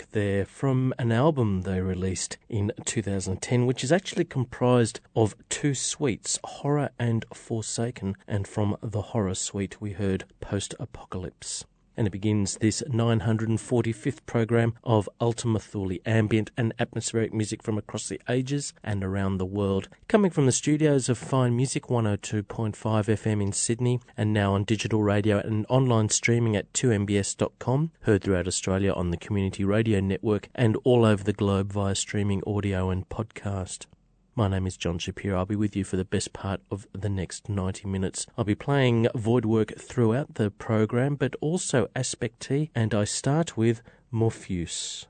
Work there from an album they released in 2010, which is actually comprised of two suites, Horror and Forsaken. And from the Horror suite, we heard Post Apocalypse. And it begins this 945th program of Ultima Thule ambient and atmospheric music from across the ages and around the world. Coming from the studios of Fine Music 102.5 FM in Sydney and now on digital radio and online streaming at 2mbs.com, heard throughout Australia on the Community Radio Network and all over the globe via streaming audio and podcast. My name is John Shapiro. I'll be with you for the best part of the next 90 minutes. I'll be playing void work throughout the program, but also Aspect T, and I start with Morpheus.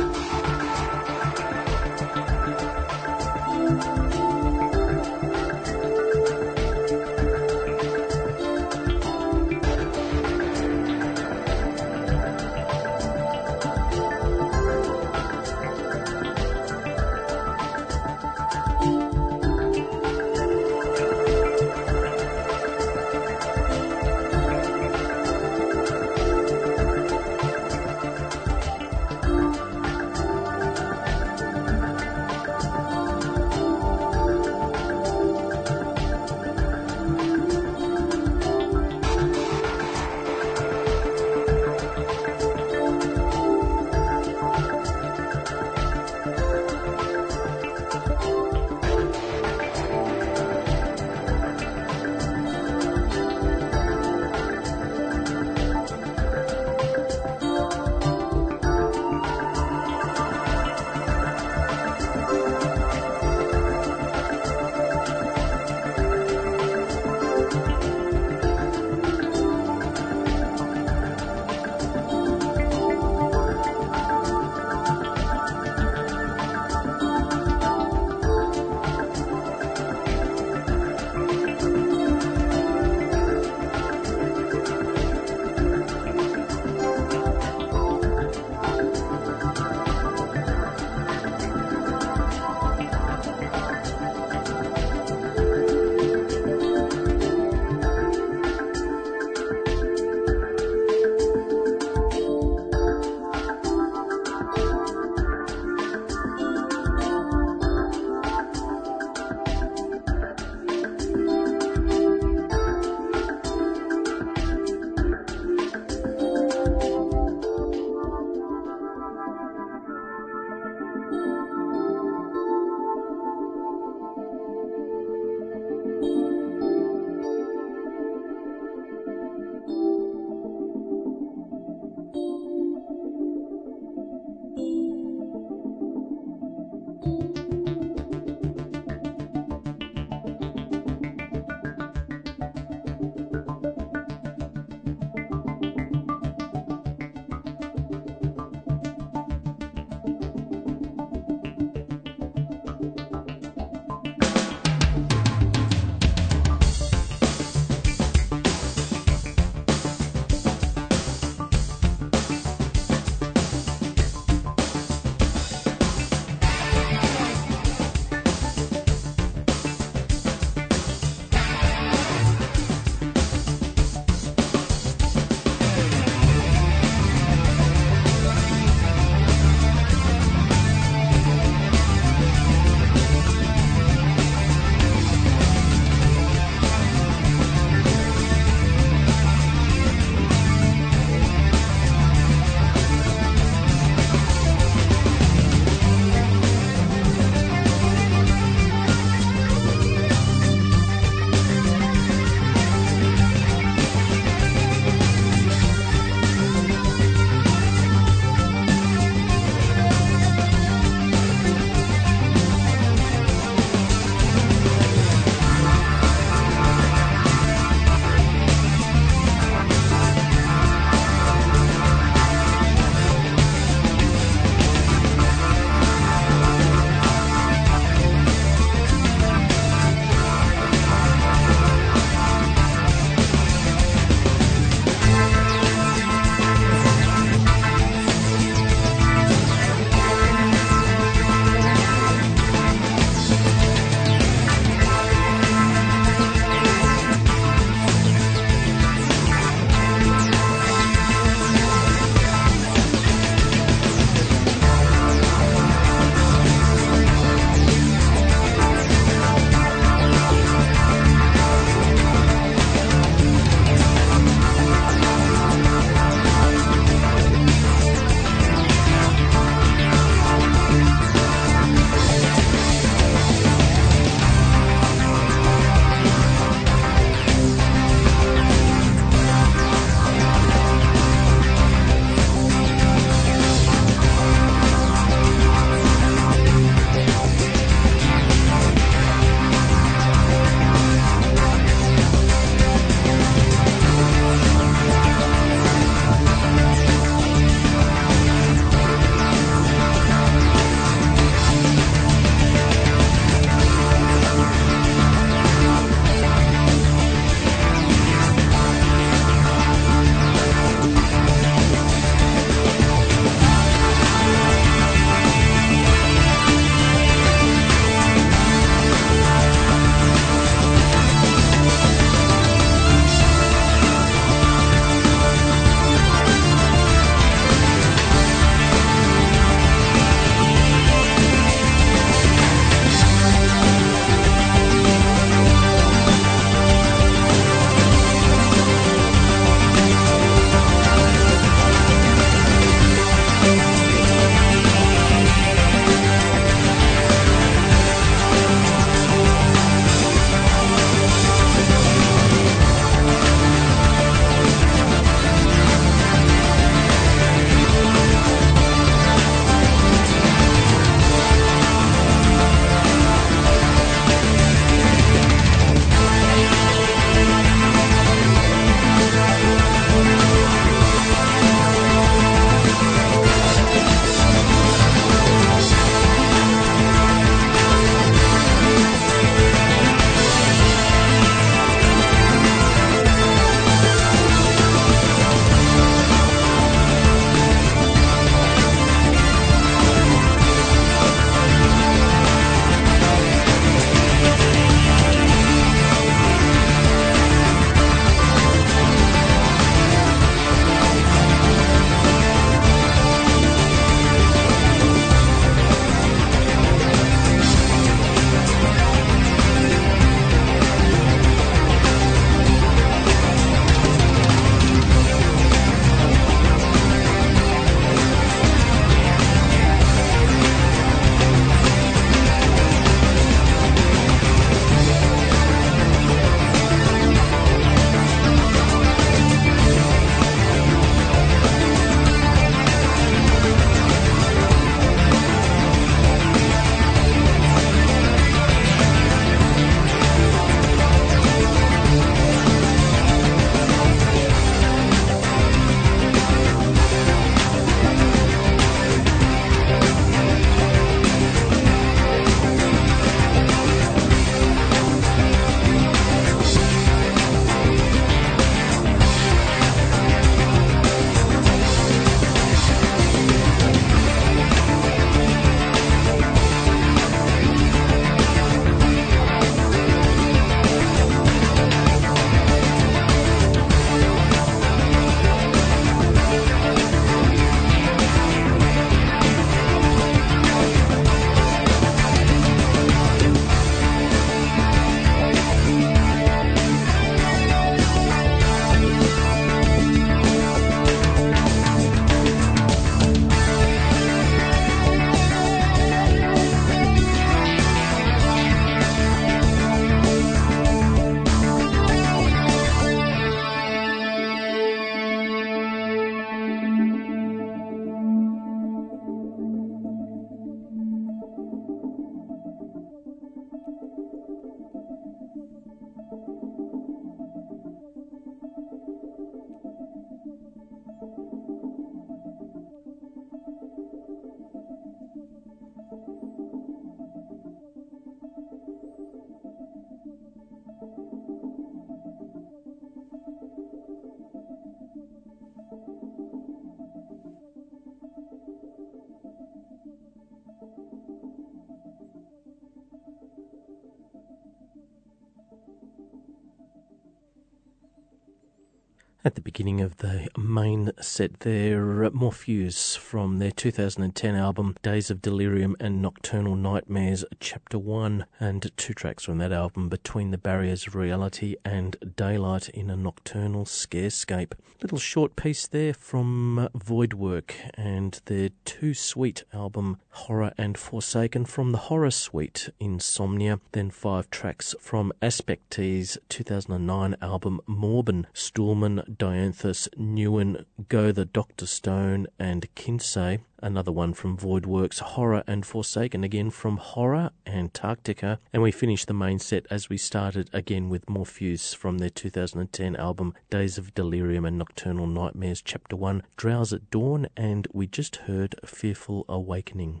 At the beginning of the main set there, Morpheus from their 2010 album Days of Delirium and Nocturnal Nightmares, Chapter 1, and two tracks from that album Between the Barriers of Reality and Daylight in a Nocturnal Scarescape. Little short piece there from uh, Voidwork and their two suite album Horror and Forsaken from the Horror Suite Insomnia, then five tracks from Aspectee's 2009 album Morben, Stuhlmann, Dianthus, Newen, Go the Doctor Stone, and Kinsey. Another one from Voidworks, Horror and Forsaken, again from Horror, Antarctica. And we finish the main set as we started again with Morpheus from their 2010 album Days of Delirium and Nocturnal Nightmares, Chapter 1, Drowse at Dawn, and we just heard Fearful Awakening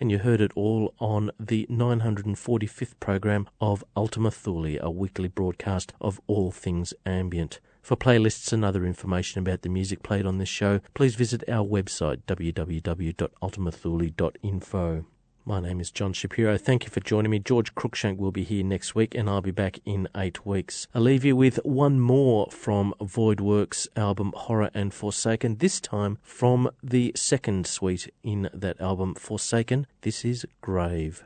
and you heard it all on the 945th program of Ultima Thule, a weekly broadcast of all things ambient. For playlists and other information about the music played on this show, please visit our website www.ultimathule.info. My name is John Shapiro. Thank you for joining me. George Cruikshank will be here next week, and I'll be back in eight weeks. I'll leave you with one more from Voidworks' album Horror and Forsaken, this time from the second suite in that album, Forsaken. This is Grave.